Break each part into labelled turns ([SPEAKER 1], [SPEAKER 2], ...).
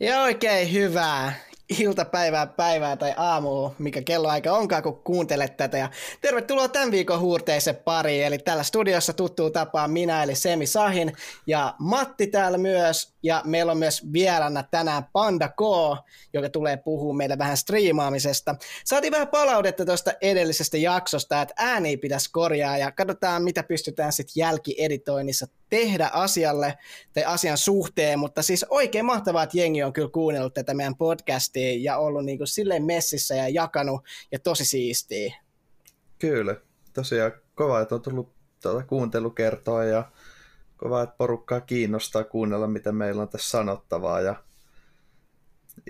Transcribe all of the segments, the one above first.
[SPEAKER 1] Ja oikein hyvää iltapäivää, päivää tai aamua, mikä kelloaika onkaan, kun kuuntelet tätä. Ja tervetuloa tämän viikon huurteisen pariin. Eli tällä studiossa tuttuu tapaan minä, eli Semi Sahin, ja Matti täällä myös. Ja meillä on myös vieraana tänään Panda K, joka tulee puhua meille vähän striimaamisesta. Saatiin vähän palautetta tuosta edellisestä jaksosta, että ääni pitäisi korjaa, ja katsotaan, mitä pystytään sitten jälkieditoinnissa tehdä asialle tai asian suhteen, mutta siis oikein mahtavaa, että jengi on kyllä kuunnellut tätä meidän podcastia ja ollut niin kuin silleen messissä ja jakanut ja tosi siistiä.
[SPEAKER 2] Kyllä, tosiaan kova, että on tullut tuota kuuntelukertoa ja kova, että porukkaa kiinnostaa kuunnella, mitä meillä on tässä sanottavaa ja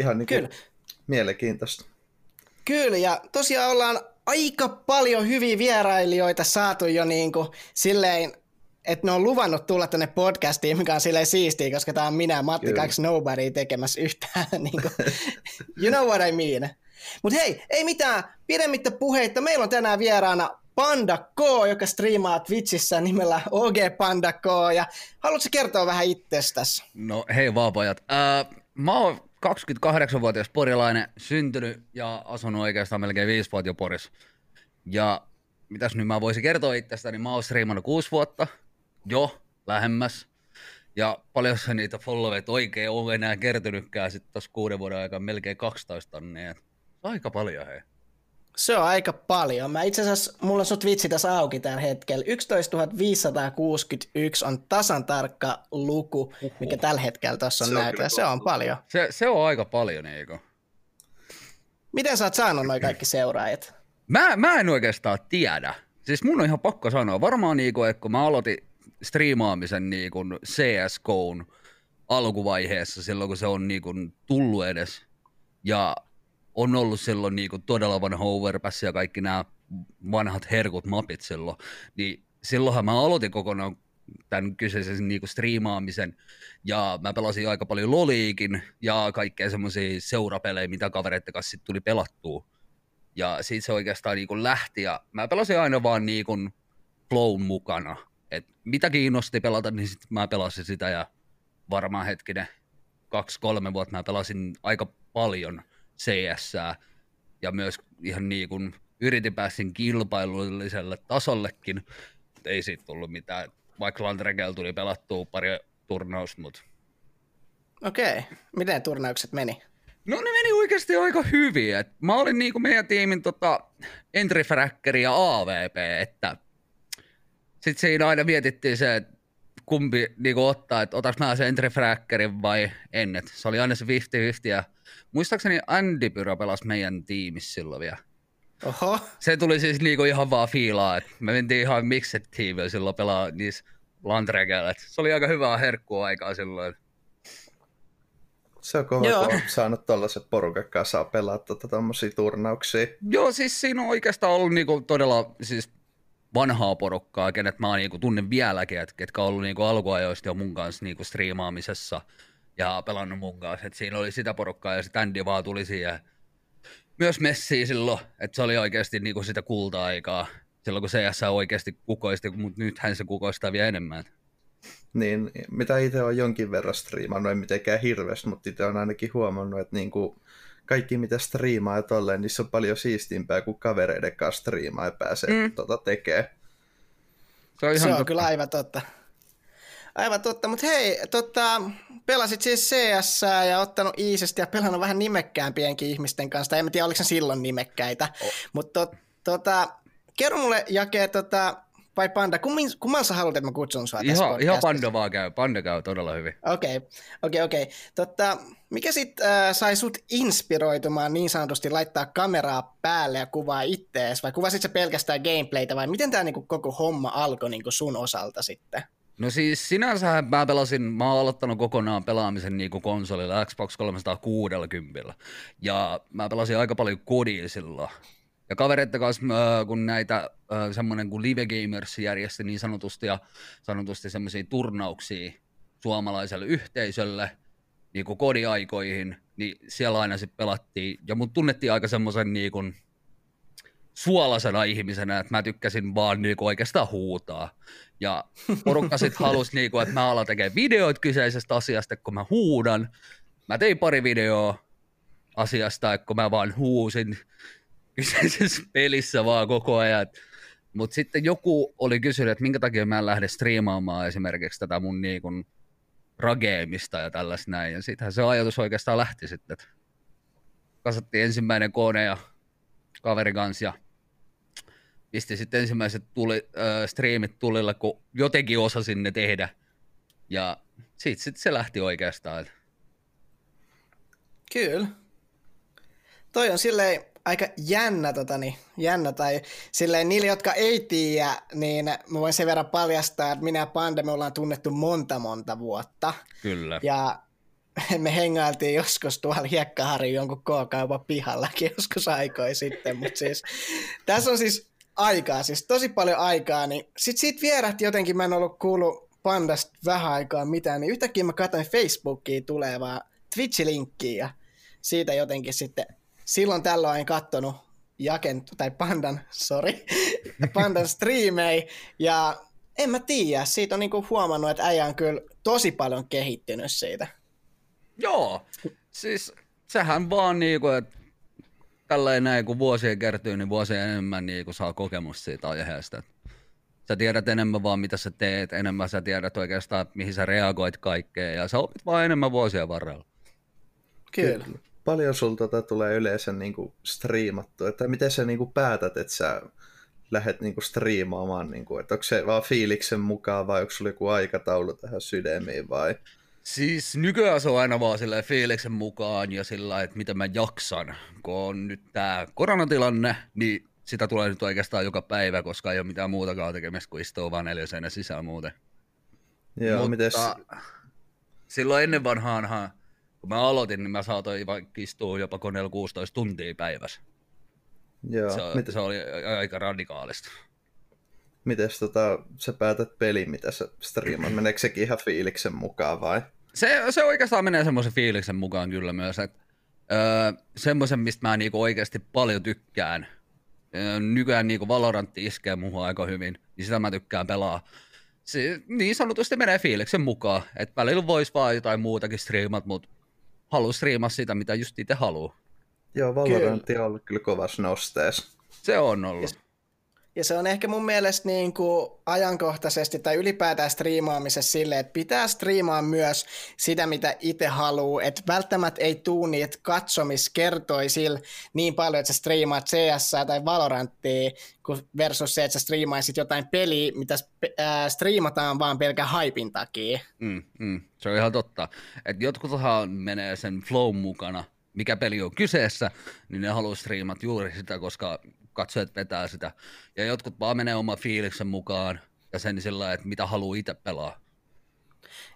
[SPEAKER 2] ihan niin kuin Kyllä. mielenkiintoista.
[SPEAKER 1] Kyllä, ja tosiaan ollaan aika paljon hyviä vierailijoita saatu jo niin kuin silleen että ne on luvannut tulla tänne podcastiin, mikä on silleen siistiä, koska tämä on minä, Matti, kaksi nobody tekemässä yhtään. niin kuin, you know what I mean. Mutta hei, ei mitään pidemmittä puheita. Meillä on tänään vieraana Panda K, joka striimaa Twitchissä nimellä OG Panda K. Ja haluatko kertoa vähän itsestäsi?
[SPEAKER 3] No hei vaan pojat. Äh, mä oon 28-vuotias porilainen, syntynyt ja asunut oikeastaan melkein 5 vuotta jo Porissa. Ja mitäs nyt mä voisin kertoa itsestäni, mä oon striimannut 6 vuotta, jo lähemmäs. Ja paljon se niitä followet oikein on enää kertynytkään sitten tuossa kuuden vuoden aikana melkein 12 tonnia. Aika paljon hei.
[SPEAKER 1] Se on aika paljon. Mä itse asiassa, mulla on sun Twitchi tässä auki tällä hetkellä. 11 561 on tasan tarkka luku, Uhuh. mikä tällä hetkellä tuossa on näkyä. Se on paljon.
[SPEAKER 3] Se, se on aika paljon, eikö?
[SPEAKER 1] Miten sä oot saanut noin kaikki seuraajat?
[SPEAKER 3] Mä, mä en oikeastaan tiedä. Siis mun on ihan pakko sanoa. Varmaan niinku, että kun mä aloitin striimaamisen niin kuin CSGOn alkuvaiheessa, silloin kun se on niin kuin tullut edes. Ja on ollut silloin niin kuin todella vanha Overpass ja kaikki nämä vanhat herkut mapit silloin. Niin silloinhan mä aloitin kokonaan tämän kyseisen niin kuin striimaamisen, ja mä pelasin aika paljon loliikin ja kaikkea semmoisia seurapelejä, mitä kavereiden kanssa sit tuli pelattua. Ja siitä se oikeastaan niin kuin lähti, ja mä pelasin aina vaan niin kuin flown mukana et mitä kiinnosti pelata, niin sit mä pelasin sitä ja varmaan hetkinen kaksi-kolme vuotta mä pelasin aika paljon cs ja myös ihan niin kuin yritin pääsin kilpailulliselle tasollekin, mutta ei siitä tullut mitään. Vaikka Landregel tuli pelattua pari turnausta, mutta...
[SPEAKER 1] Okei, okay. miten turnaukset meni?
[SPEAKER 3] No ne meni oikeasti aika hyvin. Et mä olin niinku meidän tiimin tota, entry ja AVP, että sitten siinä aina mietittiin se, että kumpi niin ottaa, että otaks mä sen entry vai en. Et se oli aina se 50-50 ja muistaakseni Andy Pyrä pelasi meidän tiimissä silloin vielä.
[SPEAKER 1] Oho.
[SPEAKER 3] Se tuli siis niinku ihan vaan fiilaa, että me mentiin ihan mixed teamillä silloin pelaa niissä Landregellä. Se oli aika hyvää herkkua aikaa silloin.
[SPEAKER 2] Se on kova, Joo. kun on saanut tuollaiset porukat kanssa pelata tuommoisia tota turnauksia.
[SPEAKER 3] Joo, siis siinä on oikeastaan ollut niinku todella siis vanhaa porukkaa, kenet mä niinku tunnen vieläkin, et, ketkä on ollut niinku alkuajoista jo mun kanssa niinku striimaamisessa ja pelannut mun kanssa. Et siinä oli sitä porukkaa ja sitten Andy vaan tuli siihen myös messiin silloin, että se oli oikeasti niinku sitä kulta-aikaa. Silloin kun CS oikeasti kukoisti, mutta nythän se kukoistaa vielä enemmän.
[SPEAKER 2] Niin, mitä itse on jonkin verran striimannut, en mitenkään hirveästi, mutta itse on ainakin huomannut, että niinku, kaikki mitä striimaa ja tolleen, niin se on paljon siistimpää kuin kavereiden kanssa striimaa ja pääsee mm. tota tekee.
[SPEAKER 1] Se on, ihan se on kyllä aivan totta. Aivan totta, mutta hei, tota, pelasit siis CS ja ottanut iisesti ja pelannut vähän nimekkäämpienkin ihmisten kanssa. En tiedä, oliko se silloin nimekkäitä, oh. mutta to, tota, kerro mulle Jake, tota, vai Panda? Kummin, kumman sä haluat, että mä kutsun sua
[SPEAKER 3] ihan, tässä Ihan Panda vaan käy. Panda käy todella hyvin.
[SPEAKER 1] Okei, okay. okei, okay, okei. Okay. Totta, mikä sitten äh, sai sut inspiroitumaan niin sanotusti laittaa kameraa päälle ja kuvaa ittees, vai kuvasit sä pelkästään gameplaytä, vai miten tämä niinku, koko homma alkoi niinku, sun osalta sitten?
[SPEAKER 3] No siis sinänsä mä pelasin, mä oon aloittanut kokonaan pelaamisen niinku konsolilla Xbox 360 ja mä pelasin aika paljon kodilla silloin. Ja kavereiden kanssa, kun näitä semmoinen kuin Live Gamers järjesti niin sanotusti ja sanotusti semmoisia turnauksia suomalaiselle yhteisölle, niin kuin kodiaikoihin, niin siellä aina sitten pelattiin. Ja mut tunnettiin aika semmoisen niin kuin suolasena ihmisenä, että mä tykkäsin vaan niinku oikeastaan huutaa. Ja porukka sitten halusi, niinku, että mä alan tekemään videoita kyseisestä asiasta, kun mä huudan. Mä tein pari videoa asiasta, kun mä vaan huusin kyseisessä pelissä vaan koko ajan. Mutta sitten joku oli kysynyt, että minkä takia mä en lähde striimaamaan esimerkiksi tätä mun niinku rageemista ja tällaista näin. Ja sittenhän se ajatus oikeastaan lähti sitten. Kasattiin ensimmäinen kone ja kaverin kanssa ja pisti sitten ensimmäiset tuli, äh, striimit tulilla, kun jotenkin osasin ne tehdä. Ja siitä sitten se lähti oikeastaan.
[SPEAKER 1] Kyllä. Toi on silleen aika jännä, totani, jännä tai silleen niille, jotka ei tiedä, niin mä voin sen verran paljastaa, että minä ja Panda me ollaan tunnettu monta monta vuotta.
[SPEAKER 3] Kyllä.
[SPEAKER 1] Ja me hengailtiin joskus tuolla Hiekkaharjun jonkun K-kaupan pihallakin joskus aikoja sitten, mutta siis tässä on siis aikaa, siis tosi paljon aikaa, niin sit siitä vierähti jotenkin, mä en ollut kuullut Pandasta vähän aikaa mitään, niin yhtäkkiä mä katsoin Facebookiin tulevaa Twitch-linkkiä ja siitä jotenkin sitten silloin tällöin kattonut Jaken, tai Pandan, sorry, Pandan striimei, ja en mä tiedä, siitä on niinku huomannut, että äijä on kyllä tosi paljon kehittynyt siitä.
[SPEAKER 3] Joo, siis sehän vaan niinku, että tälleen näin, kun vuosien kertyy, niin vuosien enemmän niinku saa kokemus siitä aiheesta. Sä tiedät enemmän vaan, mitä sä teet, enemmän sä tiedät oikeastaan, mihin sä reagoit kaikkeen, ja sä opit vaan enemmän vuosien varrella.
[SPEAKER 1] Kyllä.
[SPEAKER 2] Kyllä. Paljon sulta tota tulee yleensä niin kuin striimattu, että miten sä niin kuin päätät, että sä lähdet niin kuin striimaamaan, niin kuin, että onko se vaan fiiliksen mukaan vai onko sulla joku aikataulu tähän sydämiin vai?
[SPEAKER 3] Siis nykyään se on aina vaan sillä fiiliksen mukaan ja sillä että miten mä jaksan. Kun on nyt tää koronatilanne, niin sitä tulee nyt oikeastaan joka päivä, koska ei ole mitään muutakaan tekemistä kuin istuu vaan neljäseinä sisään muuten.
[SPEAKER 2] Joo, Mutta mites...
[SPEAKER 3] silloin ennen vanhaanhan, kun mä aloitin, niin mä saatoin vaikka istua jopa koneella 16 tuntia päivässä.
[SPEAKER 2] Joo,
[SPEAKER 3] se, se oli aika radikaalista.
[SPEAKER 2] Miten tota, sä päätät peli, mitä sä striimaat? Meneekö sekin ihan fiiliksen mukaan vai?
[SPEAKER 3] Se, se oikeastaan menee semmoisen fiiliksen mukaan kyllä myös, että öö, semmoisen, mistä mä niinku oikeasti paljon tykkään. Öö, nykyään niinku Valorantti iskee muuhun aika hyvin, niin sitä mä tykkään pelaa. Se niin sanotusti menee fiiliksen mukaan, että välillä voisi vaan jotain muutakin striimat, mutta haluaa striimaa sitä, mitä just itse haluaa.
[SPEAKER 2] Joo, Valorantti on ollut kyllä kovassa nosteessa.
[SPEAKER 3] Se on ollut.
[SPEAKER 1] Ja se on ehkä mun mielestä niin kuin ajankohtaisesti tai ylipäätään striimaamisessa sille, että pitää striimaa myös sitä, mitä itse haluaa. Että välttämättä ei tuu niitä katsomiskertoisil niin paljon, että sä striimaat CS tai Valoranttia, versus se, että sä striimaisit jotain peliä, mitä striimataan vaan pelkän haipin takia.
[SPEAKER 3] Mm, mm, se on ihan totta. Et jotkuthan menee sen flow mukana, mikä peli on kyseessä, niin ne haluaa striimat juuri sitä, koska katsojat vetää sitä. Ja jotkut vaan menee oman fiiliksen mukaan ja sen sillä että mitä haluaa itse pelaa.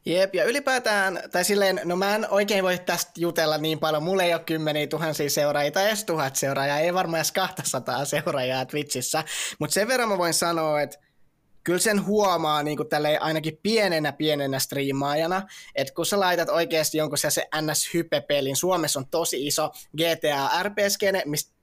[SPEAKER 1] Jep, ja ylipäätään, tai silleen, no mä en oikein voi tästä jutella niin paljon, mulla ei ole kymmeniä tuhansia seuraajia tai edes tuhat seuraajaa, ei varmaan edes 200 seuraajaa Twitchissä, mutta sen verran mä voin sanoa, että kyllä sen huomaa niin kuin ainakin pienenä pienenä striimaajana, että kun sä laitat oikeasti jonkun se NS-hype-pelin, Suomessa on tosi iso GTA RP-skene, mistä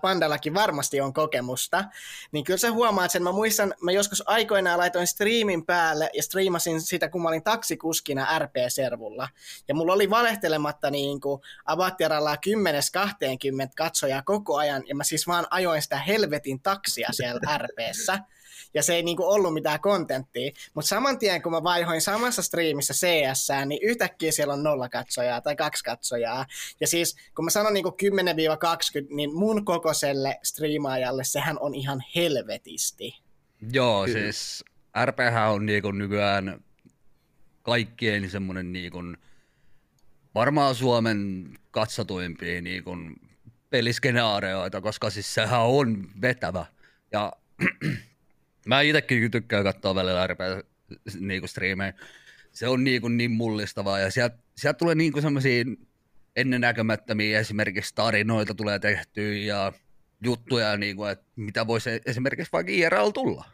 [SPEAKER 1] Pandallakin varmasti on kokemusta, niin kyllä sä huomaat sen. Mä muistan, mä joskus aikoinaan laitoin striimin päälle ja striimasin sitä, kun mä olin taksikuskina RP-servulla. Ja mulla oli valehtelematta niin kuin avattiaralla 10-20 katsojaa koko ajan, ja mä siis vaan ajoin sitä helvetin taksia siellä RPssä ja se ei niinku ollut mitään kontenttia. Mutta saman tien, kun mä vaihoin samassa striimissä CS, niin yhtäkkiä siellä on nolla katsojaa tai kaksi katsojaa. Ja siis, kun mä sanon niinku 10-20, niin mun kokoiselle striimaajalle sehän on ihan helvetisti.
[SPEAKER 3] Joo, Kyllä. siis RPH on niinku nykyään kaikkien semmoinen niinku, varmaan Suomen katsotuimpia niinku peliskenaarioita, koska siis sehän on vetävä. Ja Mä itsekin tykkään katsoa välillä RP niinku striimejä. Se on niinku niin mullistavaa ja sieltä sielt tulee niinku semmoisia ennennäkemättömiä esimerkiksi tarinoita tulee tehtyä ja juttuja, niinku, että mitä voisi esimerkiksi vaikka IRL tulla.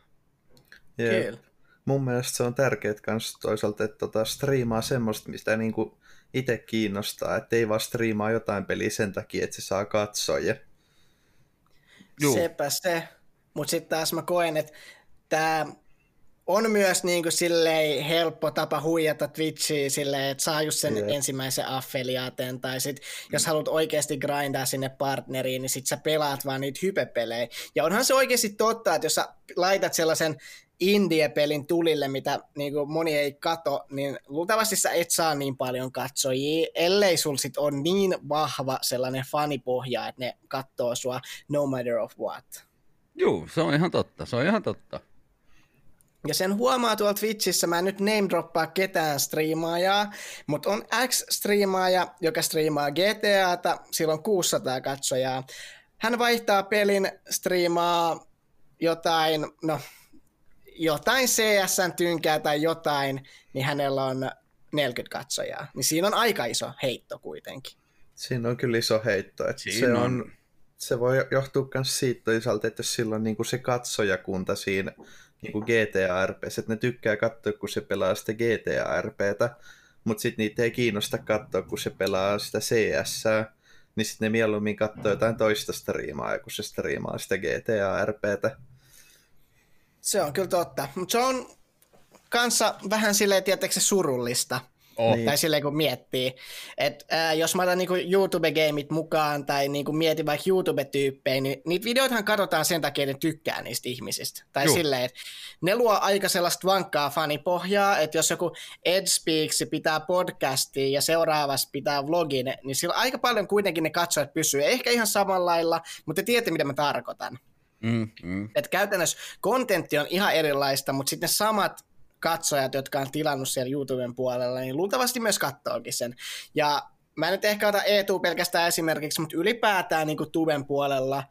[SPEAKER 2] Yeah. Mun mielestä se on tärkeää myös toisaalta, että tota, striimaa semmoista, mistä niinku itse kiinnostaa, että ei vaan striimaa jotain peliä sen takia, että se saa katsoja.
[SPEAKER 1] Juu. Sepä se. Mutta sitten taas mä koen, että tämä on myös niin kuin silleen helppo tapa huijata Twitchiä silleen, että saa just sen yeah. ensimmäisen affiliaaten, tai sit jos haluat oikeasti grindaa sinne partneriin, niin sit sä pelaat vaan niitä hypepelejä. Ja onhan se oikeasti totta, että jos sä laitat sellaisen indie-pelin tulille, mitä niin kuin moni ei kato, niin luultavasti sä et saa niin paljon katsojia, ellei sul sit on niin vahva sellainen fanipohja, että ne katsoo sua no matter of what.
[SPEAKER 3] Joo, se on ihan totta, se on ihan totta.
[SPEAKER 1] Ja sen huomaa tuolla Twitchissä, mä en nyt name droppaa ketään striimaajaa, mutta on X-striimaaja, joka striimaa GTAta, sillä on 600 katsojaa. Hän vaihtaa pelin, striimaa jotain, no jotain CSN tynkää tai jotain, niin hänellä on 40 katsojaa. Niin siinä on aika iso heitto kuitenkin.
[SPEAKER 2] Siinä on kyllä iso heitto. Että se, on... on, se voi johtua myös siitä toisaalta, että jos sillä on niin kuin se katsojakunta siinä niin kuin GTA-RP, että ne tykkää katsoa, kun se pelaa sitä GTA-RPtä, mutta sitten niitä ei kiinnosta katsoa, kun se pelaa sitä CS, niin sitten ne mieluummin katsoo jotain toista striimaa, kun se striimaa sitä GTA-RPtä.
[SPEAKER 1] Se on kyllä totta, mutta se on kanssa vähän silleen, tietääkö se surullista, Oh. Tai silleen kun miettii, että äh, jos mä otan niinku YouTube-gameit mukaan tai niinku mietin vaikka YouTube-tyyppejä, niin niitä videoitahan katsotaan sen takia, että ne tykkää niistä ihmisistä. Tai Juh. silleen, että ne luo aika sellaista vankkaa fanipohjaa, että jos joku Ed Speaks pitää podcastia ja seuraavassa pitää vlogin, niin sillä aika paljon kuitenkin ne katsojat pysyy. Ehkä ihan samalla lailla, mutta te tiedätte, mitä mä tarkoitan. Mm, mm. Et käytännössä kontentti on ihan erilaista, mutta sitten ne samat katsojat, jotka on tilannut siellä YouTuben puolella, niin luultavasti myös kattookin sen. Ja mä nyt ehkä ota Eetu pelkästään esimerkiksi, mutta ylipäätään niin kuin Tuben puolella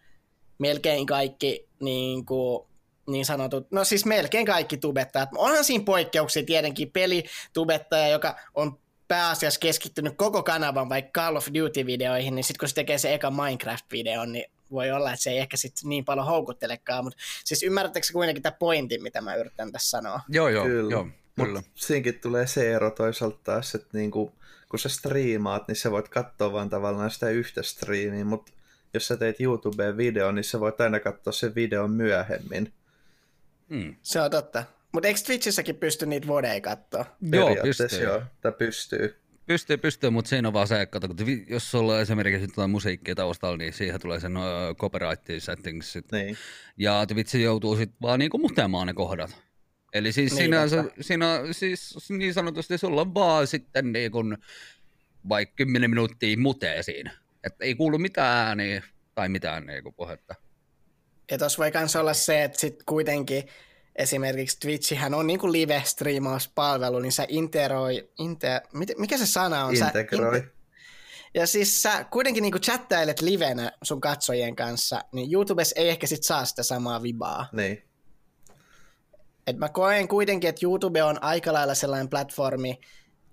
[SPEAKER 1] melkein kaikki niin, kuin, niin sanotut, no siis melkein kaikki tubettajat. Onhan siinä poikkeuksia tietenkin pelitubettaja, joka on pääasiassa keskittynyt koko kanavan vaikka Call of Duty-videoihin, niin sitten kun se tekee se eka Minecraft-videon, niin voi olla, että se ei ehkä sitten niin paljon houkuttelekaan, mutta siis ymmärrättekö kuitenkin tämä pointin, mitä mä yritän tässä sanoa?
[SPEAKER 3] Joo, joo, kyllä. joo kyllä.
[SPEAKER 2] siinkin tulee se ero toisaalta taas, että niinku, kun sä striimaat, niin sä voit katsoa vaan tavallaan sitä yhtä striimiä, mutta jos sä teet YouTubeen video, niin sä voit aina katsoa sen videon myöhemmin.
[SPEAKER 1] Mm. Se on totta. Mutta eikö Twitchissäkin pysty niitä vodeja katsoa?
[SPEAKER 3] Joo, pystyy.
[SPEAKER 2] Joo, tai pystyy.
[SPEAKER 3] Pystyy, pystyy, mutta siinä on vaan se, että jos sulla on esimerkiksi jotain musiikkia taustalla, niin siihen tulee sen uh, copyright settings. Niin. Ja vitsi joutuu sitten vaan niinku mutemaan ne kohdat. Eli siis niin, siinä, se, siinä siis niin sanotusti sulla on vaan sitten niin kun, vaikka 10 minuuttia mutee siinä. Että ei kuulu mitään ääniä tai mitään niin puhetta.
[SPEAKER 1] Ja tuossa voi myös olla se, että sitten kuitenkin esimerkiksi Twitchihän on niinku live-striimauspalvelu, niin sä interoi, inter, mikä se sana on?
[SPEAKER 2] Integroi. Sä, inter,
[SPEAKER 1] ja siis sä kuitenkin niinku chattailet livenä sun katsojien kanssa, niin YouTubessa ei ehkä sit saa sitä samaa vibaa.
[SPEAKER 2] Niin.
[SPEAKER 1] Et mä koen kuitenkin, että YouTube on aika lailla sellainen platformi,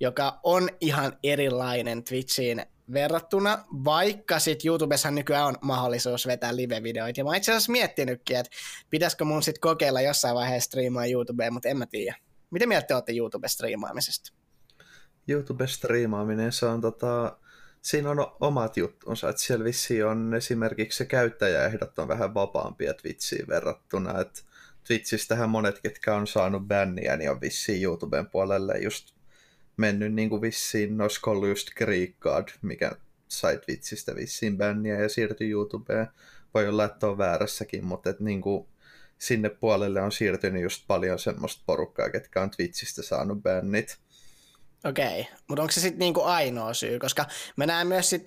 [SPEAKER 1] joka on ihan erilainen Twitchiin verrattuna, vaikka sitten YouTubessa nykyään on mahdollisuus vetää live-videoita. Ja mä itse asiassa miettinytkin, että pitäisikö mun sitten kokeilla jossain vaiheessa striimaa YouTubeen, mutta en mä tiedä. Miten mieltä te olette YouTube-striimaamisesta?
[SPEAKER 2] YouTube-striimaaminen, se on tota, siinä on omat juttunsa, että siellä vissiin on esimerkiksi se käyttäjäehdot on vähän vapaampia Twitchiin verrattuna, että Twitchistähän monet, ketkä on saanut bänniä, niin on vissiin YouTuben puolelle just mennyt niin kuin vissiin, olisiko ollut just Greek God, mikä sai Twitchistä vissiin bänniä ja siirtyi YouTubeen. Voi olla, että on väärässäkin, mutta et niin kuin sinne puolelle on siirtynyt just paljon semmoista porukkaa, ketkä on Twitchistä saanut bännit.
[SPEAKER 1] Okei, okay. mutta onko se sitten niinku ainoa syy? Koska mä näen myös sit,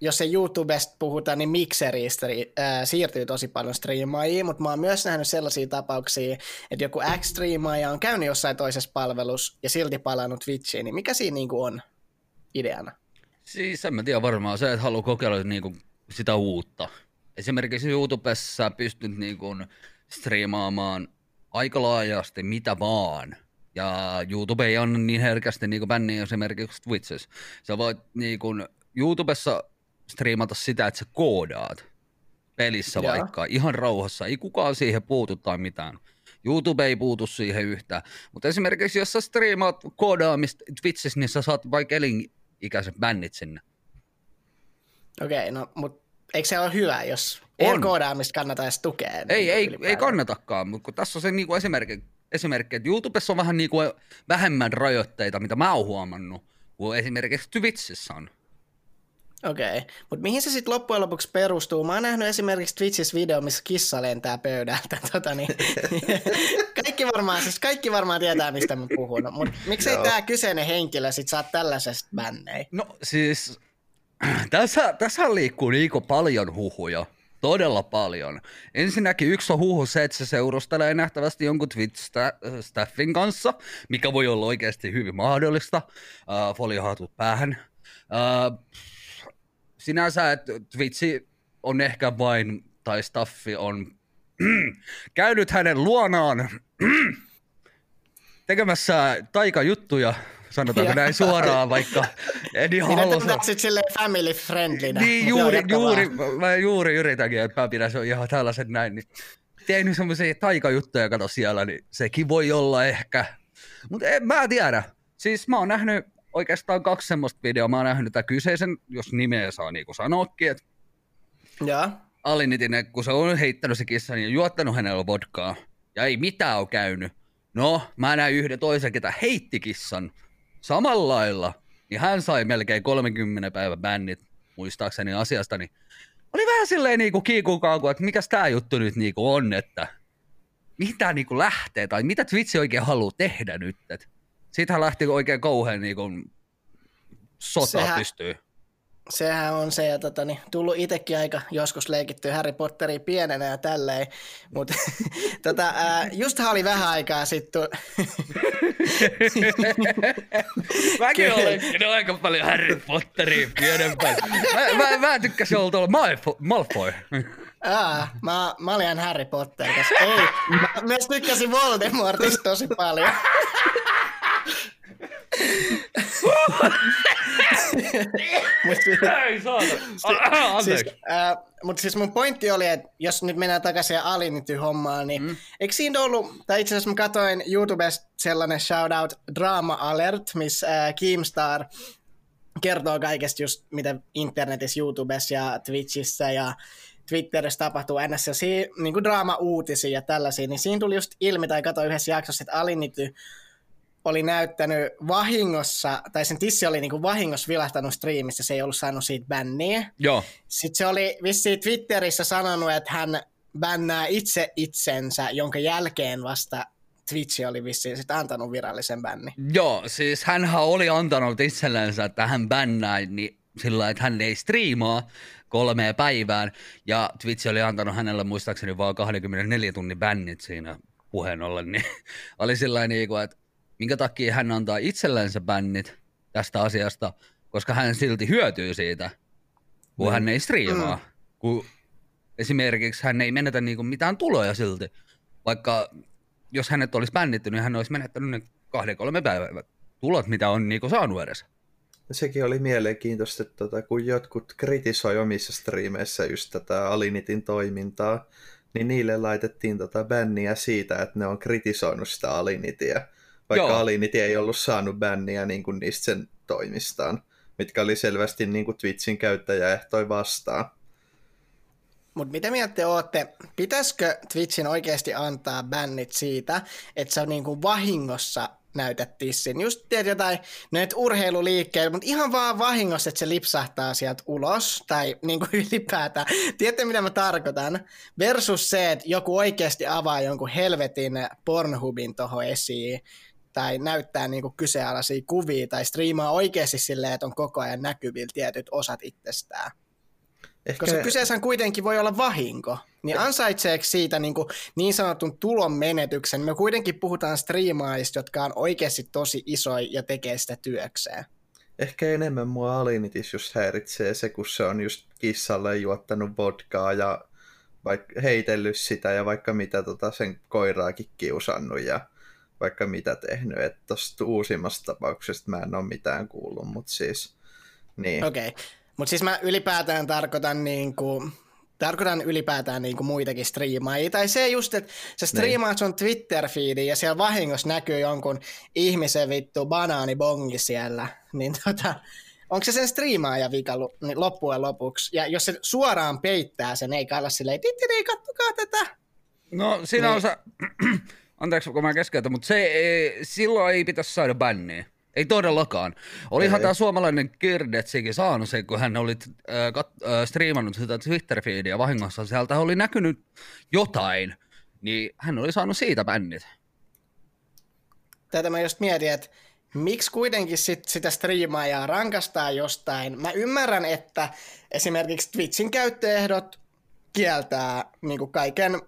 [SPEAKER 1] jos se YouTubesta puhutaan, niin Mixeristä äh, siirtyy tosi paljon striimaajia, mutta mä oon myös nähnyt sellaisia tapauksia, että joku X-striimaaja on käynyt jossain toisessa palvelussa ja silti palannut Twitchiin, niin mikä siinä niinku on ideana?
[SPEAKER 3] Siis en mä tiedä varmaan se, että haluaa kokeilla niinku sitä uutta. Esimerkiksi YouTubessa pystyt niinku striimaamaan aika laajasti mitä vaan. Ja YouTube ei ole niin herkästi niin bänniä esimerkiksi Twitchissä. Sä voit niin kuin, YouTubessa striimata sitä, että sä koodaat pelissä ja. vaikka ihan rauhassa. Ei kukaan siihen puutu tai mitään. YouTube ei puutu siihen yhtään. Mutta esimerkiksi jos sä striimaat koodaamista Twitchissä, niin sä saat vaikka elinikäiset bännit sinne.
[SPEAKER 1] Okei, okay, no mutta eikö se ole hyvä, jos
[SPEAKER 3] On.
[SPEAKER 1] koodaamista kannata edes tukea?
[SPEAKER 3] Ei,
[SPEAKER 1] niin
[SPEAKER 3] ei, ei
[SPEAKER 1] ylipäätään?
[SPEAKER 3] kannatakaan, mutta kun tässä on se niinku esimerkki, esimerkki, että YouTubessa on vähän niinku vähemmän rajoitteita, mitä mä oon huomannut, kuin esimerkiksi Twitchissä on.
[SPEAKER 1] Okei, okay. mutta mihin se sitten loppujen lopuksi perustuu? Mä oon nähnyt esimerkiksi Twitchissä video, missä kissa lentää pöydältä. Tota niin. kaikki, varmaan, siis kaikki varmaan tietää, mistä mä puhun, mutta miksei tämä kyseinen henkilö sit saa tällaisesta bännei?
[SPEAKER 3] No siis, tässä, tässä liikkuu niinku paljon huhuja. Todella paljon. Ensinnäkin yksi on huhu se, että se seurustelee nähtävästi jonkun Twitch-staffin kanssa, mikä voi olla oikeasti hyvin mahdollista. Uh, foliohatut päähän. Uh, sinänsä, että Twitchi on ehkä vain, tai staffi on käynyt hänen luonaan tekemässä taikajuttuja, sanotaanko näin suoraan, vaikka en ihan halua
[SPEAKER 1] että
[SPEAKER 3] sanoa.
[SPEAKER 1] sitten silleen family friendlinä.
[SPEAKER 3] Niin,
[SPEAKER 1] Mut joo,
[SPEAKER 3] juuri, juuri,
[SPEAKER 1] vaan.
[SPEAKER 3] mä juuri yritänkin, että mä pidän se ihan tällaiset näin. Niin tehnyt semmoisia taikajuttuja, kato siellä, niin sekin voi olla ehkä. Mutta en mä tiedä. Siis mä oon nähnyt oikeastaan kaksi semmoista videoa. Mä oon nähnyt tämän kyseisen, jos nimeä saa niinku sanoakin, että
[SPEAKER 1] Joo.
[SPEAKER 3] Alinitinen, kun se on heittänyt se kissa, niin juottanut hänellä vodkaa. Ja ei mitään ole käynyt. No, mä näin yhden toisen, ketä heitti kissan samalla lailla. Niin hän sai melkein 30 päivän bännit, muistaakseni asiasta. Niin oli vähän silleen niinku kiikukauku, että mikäs tää juttu nyt niinku on, että mitä niinku lähtee, tai mitä Twitch oikein haluaa tehdä nyt. Et siitähän lähti oikein kauhean niinku sota
[SPEAKER 1] Sehän-
[SPEAKER 3] pystyy.
[SPEAKER 1] Sehän on se, ja tota, niin, tullut itsekin aika joskus leikitty Harry Potteria pienenä ja tälleen, mutta tota, ää, justhan oli vähän aikaa sitten,
[SPEAKER 3] Mäkin olen no, aika paljon Harry Potteria pienempään. Mä, mä, mä tykkäsin olla tuolla Malfoy. Malfoy.
[SPEAKER 1] Aa, mä, mä olin Harry Potter, koska ei, mä myös tykkäsin Voldemortista tosi paljon. Mut,
[SPEAKER 3] Ei saata.
[SPEAKER 1] siis, äh, mutta siis mun pointti oli, että jos nyt mennään takaisin Alinity-hommaan, niin mm. eikö siinä ollut, tai itse asiassa mä katsoin YouTubesta sellainen shoutout Drama Alert, missä äh, Keemstar kertoo kaikesta just, mitä internetissä, YouTubessa ja Twitchissä ja Twitterissä tapahtuu ns. niin kuin draama-uutisia ja tällaisia, niin siinä tuli just ilmi, tai katsoin yhdessä jaksossa, että Alinity oli näyttänyt vahingossa, tai sen tissi oli niin kuin vahingossa vilahtanut striimissä, se ei ollut saanut siitä bänniä.
[SPEAKER 3] Joo.
[SPEAKER 1] Sitten se oli vissiin Twitterissä sanonut, että hän bännää itse itsensä, jonka jälkeen vasta Twitch oli vissiin sit antanut virallisen bänni.
[SPEAKER 3] Joo, siis hänhän oli antanut itsellensä, että hän bännää niin sillä että hän ei striimaa kolmeen päivään, ja Twitch oli antanut hänelle muistaakseni vaan 24 tunnin bännit siinä puheen ollen, niin oli sillä niin kuin, että minkä takia hän antaa itsellensä bännit tästä asiasta, koska hän silti hyötyy siitä, kun hän ei striimaa. Kun esimerkiksi hän ei menetä niinku mitään tuloja silti, vaikka jos hänet olisi bännitty, niin hän olisi menettänyt ne kahden kolme päivää tulot, mitä on niinku saanut edes.
[SPEAKER 2] Sekin oli mielenkiintoista, että tota, kun jotkut kritisoi omissa striimeissä just tätä Alinitin toimintaa, niin niille laitettiin tota bänniä siitä, että ne on kritisoinut sitä Alinitia. Vaikka
[SPEAKER 3] Joo.
[SPEAKER 2] Aliniti ei ollut saanut bänniä niin kuin niistä sen toimistaan, mitkä oli selvästi niin kuin Twitchin käyttäjäehtoi vastaan.
[SPEAKER 1] Mutta mitä mieltä te ootte, pitäisikö Twitchin oikeasti antaa bännit siitä, että sä niinku vahingossa näytät tissin? Just teet jotain näitä urheiluliikkeitä, mutta ihan vaan vahingossa, että se lipsahtaa sieltä ulos, tai niinku ylipäätään. Tiedätte, mitä mä tarkoitan? Versus se, että joku oikeasti avaa jonkun helvetin Pornhubin tohon esiin, tai näyttää niinku kyseenalaisia kuvia, tai striimaa oikeasti silleen, että on koko ajan näkyvillä tietyt osat itsestään.
[SPEAKER 2] Ehkä,
[SPEAKER 1] Koska kyseessä kuitenkin voi olla vahinko, niin ansaitseeko siitä niin, kuin niin sanotun tulon menetyksen? Me kuitenkin puhutaan striimaajista, jotka on oikeasti tosi isoja ja tekee sitä työkseen.
[SPEAKER 2] ehkä enemmän mua Alinitis just häiritsee se, kun se on just kissalle juottanut vodkaa ja vaikka heitellyt sitä ja vaikka mitä tota sen koiraakin kiusannut ja vaikka mitä tehnyt. Että tosta uusimmasta tapauksesta mä en ole mitään kuullut, mutta siis niin.
[SPEAKER 1] Okei, okay. mutta siis mä ylipäätään tarkoitan niin kuin, tarkoitan ylipäätään niin kuin muitakin striimaajia. Tai se just, että sä striimaat sun Twitter-feediin ja siellä vahingossa näkyy jonkun ihmisen vittu banaanibongi siellä. Niin tota, onko se sen striimaaja vika niin loppujen lopuksi? Ja jos se suoraan peittää sen, ei kailla silleen, tittiri, kattokaa tätä.
[SPEAKER 3] No siinä niin. on se, anteeksi kun mä keskeytän, mutta se ei, silloin ei pitäisi saada bänniä. Ei todellakaan. Olihan tämä suomalainen Kirdetsikin saanut sen, kun hän oli äh, kat- äh, striimannut sitä Twitter-feedia vahingossa. Sieltä oli näkynyt jotain, niin hän oli saanut siitä bännit.
[SPEAKER 1] Tätä mä just mietin, että miksi kuitenkin sit sitä striimaajaa rankastaa jostain. Mä ymmärrän, että esimerkiksi Twitchin käyttöehdot kieltää niin kaiken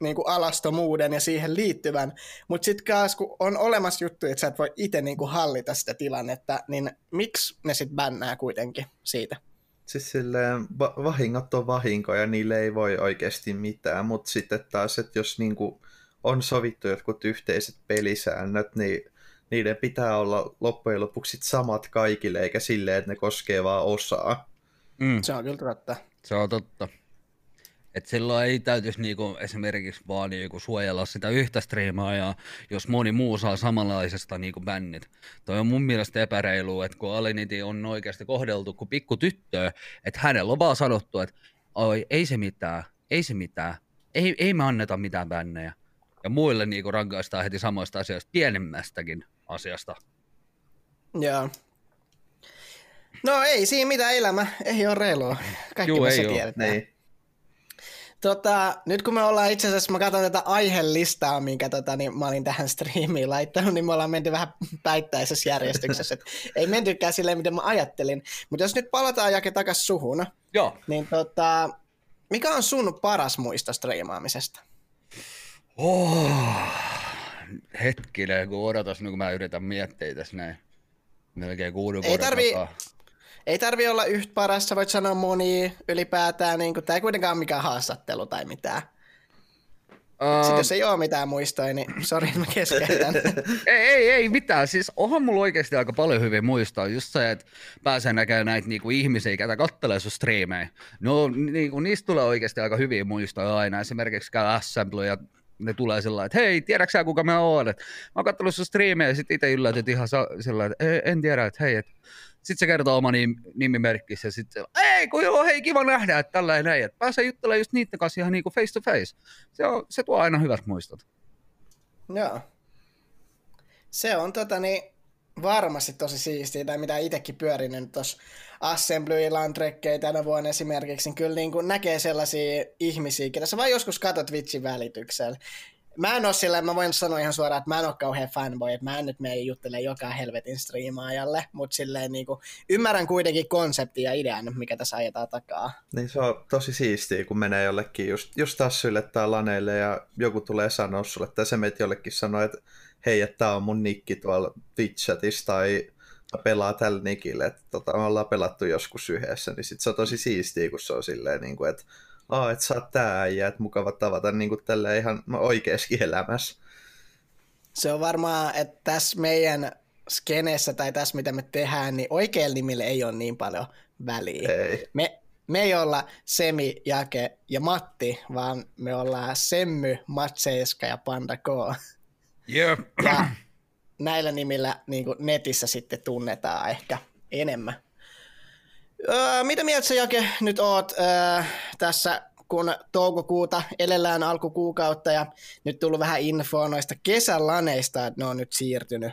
[SPEAKER 1] niin kuin alastomuuden ja siihen liittyvän, mutta sitten taas kun on olemassa juttu, että sä et voi itse niin kuin hallita sitä tilannetta, niin miksi ne sitten bännää kuitenkin siitä?
[SPEAKER 2] Siis silleen, va- vahingot on vahinkoja, niille ei voi oikeasti mitään, mutta sitten taas, että jos niin kuin on sovittu jotkut yhteiset pelisäännöt, niin niiden pitää olla loppujen lopuksi samat kaikille, eikä silleen, että ne koskee vaan osaa.
[SPEAKER 1] Mm. Se on kyllä totta.
[SPEAKER 3] Se on totta. Et silloin ei täytyisi niinku esimerkiksi vaan niinku suojella sitä yhtä striimaa, jos moni muu saa samanlaisesta niinku bännit. Toi on mun mielestä epäreilu, että kun Aliniti on oikeasti kohdeltu kuin pikku tyttöä, että hänellä on vaan sanottu, että oi, ei se mitään, ei se mitään, ei, ei me anneta mitään bännejä. Ja muille niinku rankaistaan heti samoista asioista, pienemmästäkin asiasta.
[SPEAKER 1] Joo. No ei siinä mitään elämä, ei ole reilua. Kaikki Juu, me se tiedetään. Niin. Tota, nyt kun me ollaan itse asiassa, mä katson tätä aihelistaa, minkä tota, niin mä olin tähän striimiin laittanut, niin me ollaan menty vähän päittäisessä järjestyksessä. Et ei mentykään silleen, miten mä ajattelin. Mutta jos nyt palataan Jake takas suhun,
[SPEAKER 3] Joo.
[SPEAKER 1] niin tota, mikä on sun paras muisto striimaamisesta?
[SPEAKER 3] Oh, hetkinen, kun odotas, niin kun mä yritän miettiä tässä näin. Melkein kuuden
[SPEAKER 1] ei tarvii, ei tarvi olla yhtä parasta, voit sanoa moni ylipäätään. Niin kuin, tämä ei kuitenkaan ole mikään haastattelu tai mitään. Uh, Sitten jos ei ole mitään muistoja, niin sori, mä keskeytän.
[SPEAKER 3] ei, ei, ei mitään. Siis onhan mulla oikeasti aika paljon hyvin muistaa. Just se, että pääsee näkemään näitä niinku ihmisiä, ketä kattelee sun striimejä. No, niinku, niistä tulee oikeasti aika hyviä muistoja aina. Esimerkiksi käy Assembly ja ne tulee sillä että hei, tiedätkö kuka mä oon? Et, mä oon katsellut sun striimejä ja sit itse yllätyt ihan sillä että en tiedä, että hei, että sitten se kertoo oma nim, nimimerkkissä ja sitten ei kun joo, hei kiva nähdä, että tällä näin, että pääsee juttelemaan just niiden kanssa ihan niinku face to face. Se, on, se tuo aina hyvät muistot.
[SPEAKER 1] Joo. Se on tota niin, varmasti tosi siistiä, tai mitä itsekin pyörinyt tuossa Assembly Landrekkejä tänä vuonna esimerkiksi, niin kyllä niin näkee sellaisia ihmisiä, ketä sä vaan joskus katot Twitchin välityksellä mä en ole sillä, mä voin sanoa ihan suoraan, että mä en ole kauhean fanboy, että mä en nyt mene juttele joka helvetin striimaajalle, mutta silleen niin kuin, ymmärrän kuitenkin konseptia ja idean, mikä tässä ajetaan takaa.
[SPEAKER 2] Niin se on tosi siistiä, kun menee jollekin just, just tassuille tai laneille ja joku tulee sanoa sulle, tai se meitä jollekin sanoo, että hei, että tää on mun nikki tuolla Twitchatissa tai pelaa tällä nikille, että tota, me ollaan pelattu joskus yhdessä, niin sit se on tosi siistiä, kun se on silleen, niin kuin, että aa, että sä oot tää äijä, että mukava tavata niin kuin tällä ihan oikeaskin elämässä.
[SPEAKER 1] Se on varmaan, että tässä meidän skeneessä tai tässä mitä me tehdään, niin oikealla nimillä ei ole niin paljon väliä.
[SPEAKER 2] Ei.
[SPEAKER 1] Me, me ei olla Semi, Jake ja Matti, vaan me ollaan Semmy, Matseiska ja Panda K.
[SPEAKER 3] Yep.
[SPEAKER 1] Ja näillä nimillä niin netissä sitten tunnetaan ehkä enemmän. Öö, mitä mieltä sä Jake nyt oot öö, tässä, kun toukokuuta elellään alkukuukautta ja nyt tullut vähän infoa noista kesälaneista, että ne on nyt siirtynyt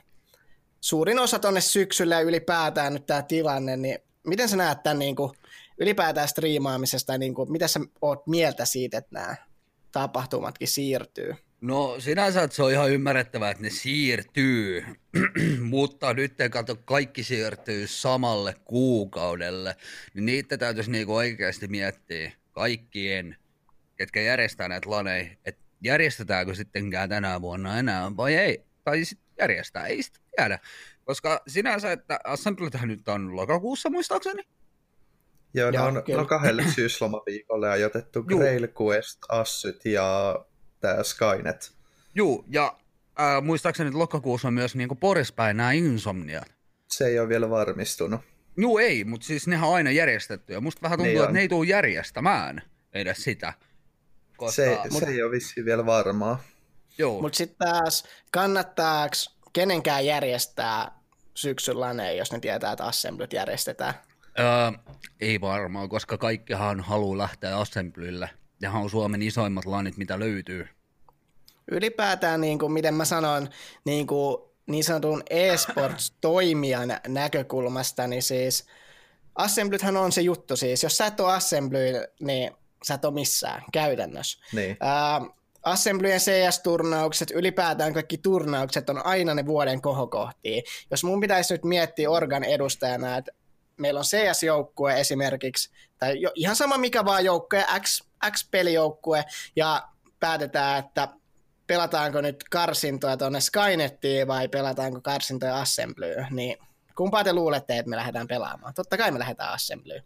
[SPEAKER 1] suurin osa tonne syksyllä ja ylipäätään nyt tämä tilanne, niin miten sä näet tämän niin kuin, ylipäätään striimaamisesta, niin kuin, mitä sä oot mieltä siitä, että nämä tapahtumatkin siirtyy?
[SPEAKER 3] No sinänsä että se on ihan ymmärrettävää, että ne siirtyy, mutta nyt kato, kaikki siirtyy samalle kuukaudelle, niin niitä täytyisi niinku oikeasti miettiä kaikkien, ketkä järjestää näitä laneja, että järjestetäänkö sittenkään tänä vuonna enää vai ei, tai sitten järjestää, ei sitä tiedä, koska sinänsä, että Assemblytähän nyt on lokakuussa muistaakseni,
[SPEAKER 2] Joo, ne on, ne on kahdelle syyslomaviikolle ajoitettu Grail Quest, Assyt ja tämä Skynet.
[SPEAKER 3] Juu, ja äh, muistaakseni että lokakuussa on myös niin Porispäin nämä Insomniat.
[SPEAKER 2] Se ei ole vielä varmistunut.
[SPEAKER 3] Joo, ei, mutta siis nehän on aina järjestetty, ja musta vähän tuntuu, niin että ne ei tule järjestämään edes sitä.
[SPEAKER 2] Koska... Se, mut... se ei ole vissiin vielä varmaa.
[SPEAKER 1] Joo. Mutta sitten taas, kannattaako kenenkään järjestää syksyn laneen, jos ne tietää, että assemblyt järjestetään?
[SPEAKER 3] Öö, ei varmaan, koska kaikkihan haluaa lähteä assemblylle. Ja on Suomen isoimmat lanit, mitä löytyy.
[SPEAKER 1] Ylipäätään, niin kuin, miten mä sanon, niin, kuin, niin sanotun e-sports-toimijan näkökulmasta, niin siis Assemblythän on se juttu siis. Jos sä et ole Assembly, niin sä et ole missään käytännössä.
[SPEAKER 2] Niin.
[SPEAKER 1] Uh, Assemblyjen CS-turnaukset, ylipäätään kaikki turnaukset on aina ne vuoden kohokohtia. Jos mun pitäisi nyt miettiä Organ edustajana, että meillä on CS-joukkue esimerkiksi, tai jo, ihan sama mikä vaan joukkue, X, X-pelijoukkue, ja päätetään, että pelataanko nyt karsintoja tuonne Skynettiin vai pelataanko karsintoja Assemblyyn, niin kumpaa te luulette, että me lähdetään pelaamaan? Totta kai me lähdetään Assemblyyn.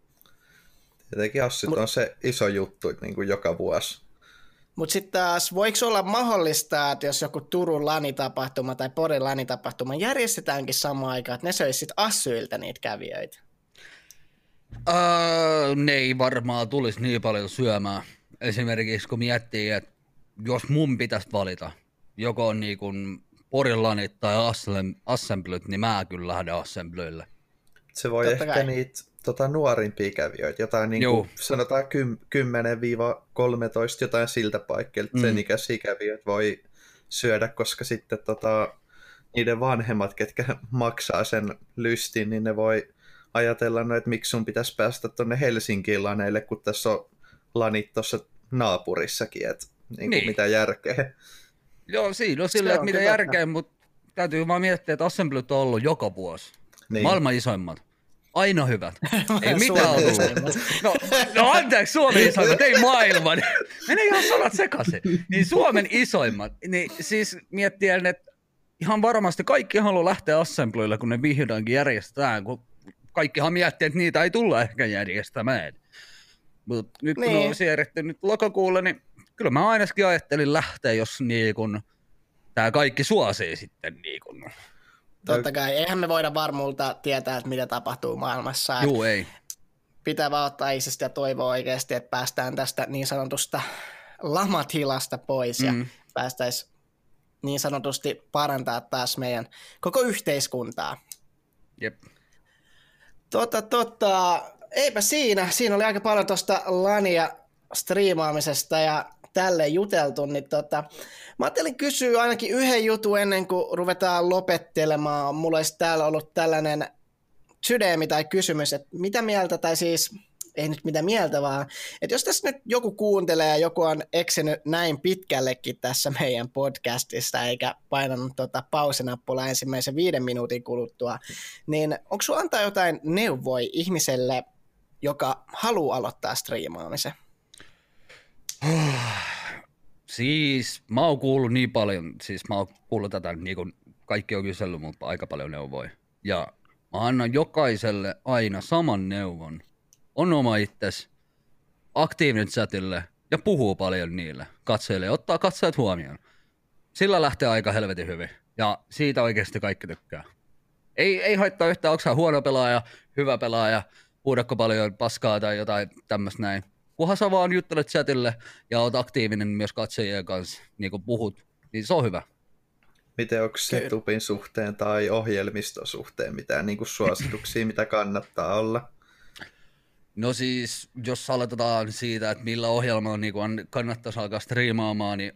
[SPEAKER 2] Tietenkin Assit Mut, on se iso juttu niin kuin joka vuosi.
[SPEAKER 1] Mutta sitten taas, voiko olla mahdollista, että jos joku Turun lanitapahtuma tai Porin lanitapahtuma järjestetäänkin samaan aikaan, että ne söisi sitten Assyiltä niitä kävijöitä?
[SPEAKER 3] Uh, ne ei varmaan tulisi niin paljon syömään. Esimerkiksi kun miettii, että jos mun pitäisi valita, joko on niin kuin Porin tai Assemblyt, niin mä kyllä lähden Assemblylle.
[SPEAKER 2] Se voi Totta ehkä kai. niitä tota, nuorimpia kävijöitä, jotain niin kuin, sanotaan 10-13, jotain siltä paikkeilta, mm. sen ikäisiä kävijöitä voi syödä, koska sitten tota, niiden vanhemmat, ketkä maksaa sen lystin, niin ne voi ajatella, no, että miksi sun pitäisi päästä tuonne Helsinkiin laneille, kun tässä on lanit tuossa naapurissakin, että niin niin. mitä järkeä.
[SPEAKER 3] Joo, siinä on silleen, että mitä järkeä, mutta täytyy vaan miettiä, että Assemblyt on ollut joka vuosi. Niin. Maailman isoimmat. Aina hyvät. Ei mitään ollut. No, no anteeksi, Suomen isoimmat, ei maailman. Mene ihan sanat sekaisin. Niin Suomen isoimmat. Niin siis miettiä, että ihan varmasti kaikki haluaa lähteä Assemblylle, kun ne vihdoinkin järjestetään, kun kaikkihan miettii, että niitä ei tulla ehkä järjestämään. Mutta nyt niin. kun on siirretty nyt lokakuulle, niin kyllä mä ainakin ajattelin lähteä, jos niin kun, tämä kaikki suosii sitten. Niin kun.
[SPEAKER 1] Totta kai, eihän me voida varmuulta tietää, että mitä tapahtuu maailmassa.
[SPEAKER 3] Joo, ei.
[SPEAKER 1] Pitää vaan ottaa isästä ja toivoa oikeasti, että päästään tästä niin sanotusta lamatilasta pois mm. ja päästäisiin niin sanotusti parantaa taas meidän koko yhteiskuntaa.
[SPEAKER 3] Jep.
[SPEAKER 1] Tota, tota, eipä siinä. Siinä oli aika paljon tuosta lania striimaamisesta ja tälle juteltu, niin tota, mä ajattelin kysyä ainakin yhden jutun ennen kuin ruvetaan lopettelemaan. Mulla olisi täällä ollut tällainen sydämi tai kysymys, että mitä mieltä, tai siis ei nyt mitä mieltä vaan, että jos tässä nyt joku kuuntelee ja joku on eksynyt näin pitkällekin tässä meidän podcastista eikä painanut tuota pausinappulaa ensimmäisen viiden minuutin kuluttua, niin onko sulla antaa jotain neuvoja ihmiselle, joka haluaa aloittaa striimaamisen?
[SPEAKER 3] Siis mä oon kuullut niin paljon, siis mä oon kuullut tätä, niin kuin kaikki on kysellyt mutta aika paljon neuvoja. Ja mä annan jokaiselle aina saman neuvon. On oma itses, aktiivinen chatille ja puhuu paljon niille katsojille ja ottaa katsojat huomioon. Sillä lähtee aika helvetin hyvin ja siitä oikeasti kaikki tykkää. Ei, ei haittaa yhtään, onko huono pelaaja, hyvä pelaaja, huudakko paljon paskaa tai jotain tämmöistä näin kunhan sä vaan juttelet chatille ja oot aktiivinen myös katsojien kanssa, niin kuin puhut, niin se on hyvä.
[SPEAKER 2] Miten onko se tupin suhteen tai ohjelmiston suhteen mitään niin kuin suosituksia, mitä kannattaa olla?
[SPEAKER 3] No siis, jos aloitetaan siitä, että millä ohjelmalla niin kannattaisi alkaa striimaamaan, niin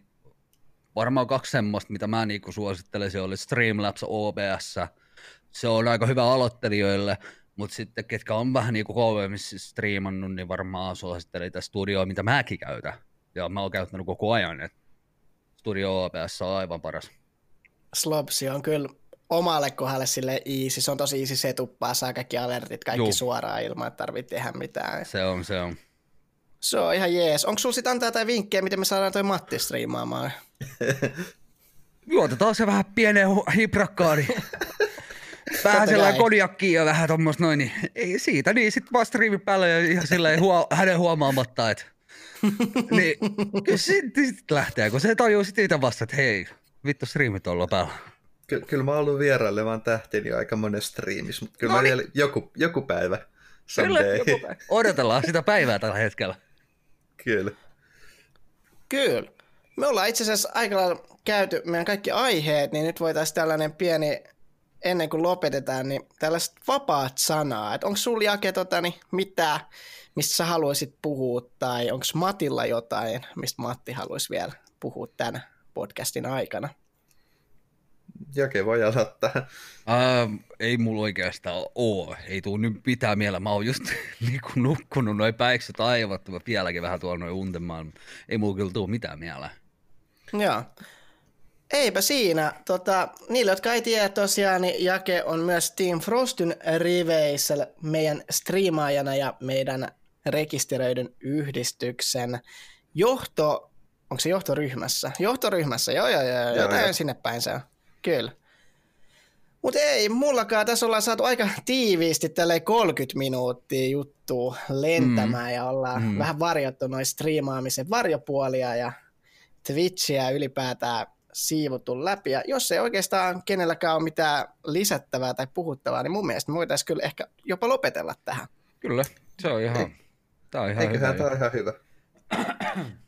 [SPEAKER 3] varmaan kaksi semmoista, mitä mä niin suosittelisin, oli Streamlabs OBS. Se on aika hyvä aloittelijoille, mutta sitten ketkä on vähän niin kovemmin striimannut, niin varmaan suosittelen tätä studioa, mitä mäkin käytän. Ja mä oon käyttänyt koko ajan, että Studio OBS on aivan paras.
[SPEAKER 1] Slopsi on kyllä omalle kohdalle sille easy. Se on tosi easy setuppaa, saa kaikki alertit, kaikki Juh. suoraan ilman, että tarvitsee tehdä mitään.
[SPEAKER 3] Se on, se on.
[SPEAKER 1] Se on ihan jees. Onko sulla sitten antaa jotain vinkkejä, miten me saadaan toi Matti striimaamaan?
[SPEAKER 3] Juotetaan se vähän pieneen hiprakkaani. vähän sellainen konjakki ja vähän tuommoista noin, niin ei siitä, niin sitten vaan striimi päälle ja ihan silleen huo, hänen huomaamatta, että niin sitten sit lähtee, kun se tajuu sitten itse vasta, että hei, vittu striimit on päällä.
[SPEAKER 2] Ky- kyllä mä oon ollut vierailemaan tähteni aika monen striimissä, mutta kyllä no mä niin. vielä joku, joku päivä
[SPEAKER 3] Kyllä, joku päivä. Odotellaan sitä päivää tällä hetkellä.
[SPEAKER 2] Kyllä.
[SPEAKER 1] Kyllä. Me ollaan itse asiassa aika lailla käyty meidän kaikki aiheet, niin nyt voitaisiin tällainen pieni ennen kuin lopetetaan, niin tällaiset vapaat sanaa. Onko sulla Jake tota, niin mitä, mistä sä haluaisit puhua, tai onko Matilla jotain, mistä Matti haluaisi vielä puhua tämän podcastin aikana?
[SPEAKER 2] Jake voi aloittaa.
[SPEAKER 3] Uh, ei mulla oikeastaan oo. Ei tuu nyt pitää mieleen. Mä oon just niinku nukkunut noin päikset aivat, mä vieläkin vähän tuolla noin untemaan. Ei mulla kyllä tuu mitään mieleen.
[SPEAKER 1] Joo. Eipä siinä. Tota, niille, jotka ei tiedä tosiaan, niin Jake on myös Team Frostyn riveissä meidän striimaajana ja meidän rekisteröidyn yhdistyksen johto, onko se johtoryhmässä? Johtoryhmässä, joo joo joo, joo jotain joo. sinne päin se on. Kyllä. Mutta ei, mullakaan tässä ollaan saatu aika tiiviisti tälle 30 minuuttia juttua lentämään mm. ja ollaan mm. vähän varjottu noin striimaamisen varjopuolia ja Twitchiä ylipäätään siivottu läpi. Ja jos ei oikeastaan kenelläkään ole mitään lisättävää tai puhuttavaa, niin mun mielestä me voitaisiin kyllä ehkä jopa lopetella tähän.
[SPEAKER 3] Kyllä, se on ihan, tämä on ihan
[SPEAKER 2] Eiköhän hyvä. tämä on ihan hyvä.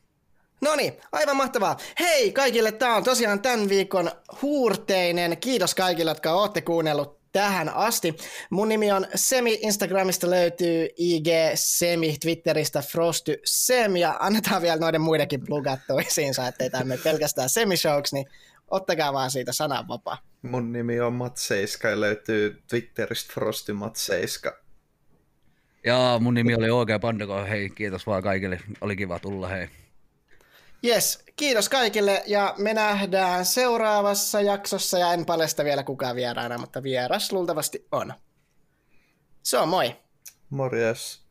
[SPEAKER 1] No niin, aivan mahtavaa. Hei kaikille, tämä on tosiaan tämän viikon huurteinen. Kiitos kaikille, jotka olette kuunnellut tähän asti. Mun nimi on Semi, Instagramista löytyy IG Semi, Twitteristä Frosty Sem ja annetaan vielä noiden muidenkin plugat toisiinsa, ettei tämä pelkästään Semi niin ottakaa vaan siitä sananvapaa.
[SPEAKER 2] Mun nimi on Mat Seiska ja löytyy Twitteristä Frosty Mat Seiska.
[SPEAKER 3] Ja mun nimi oli OG Pandako, hei kiitos vaan kaikille, oli kiva tulla, hei.
[SPEAKER 1] Yes, kiitos kaikille ja me nähdään seuraavassa jaksossa ja en paljasta vielä kukaan vieraana, mutta vieras luultavasti on. Se on moi.
[SPEAKER 2] Morjes.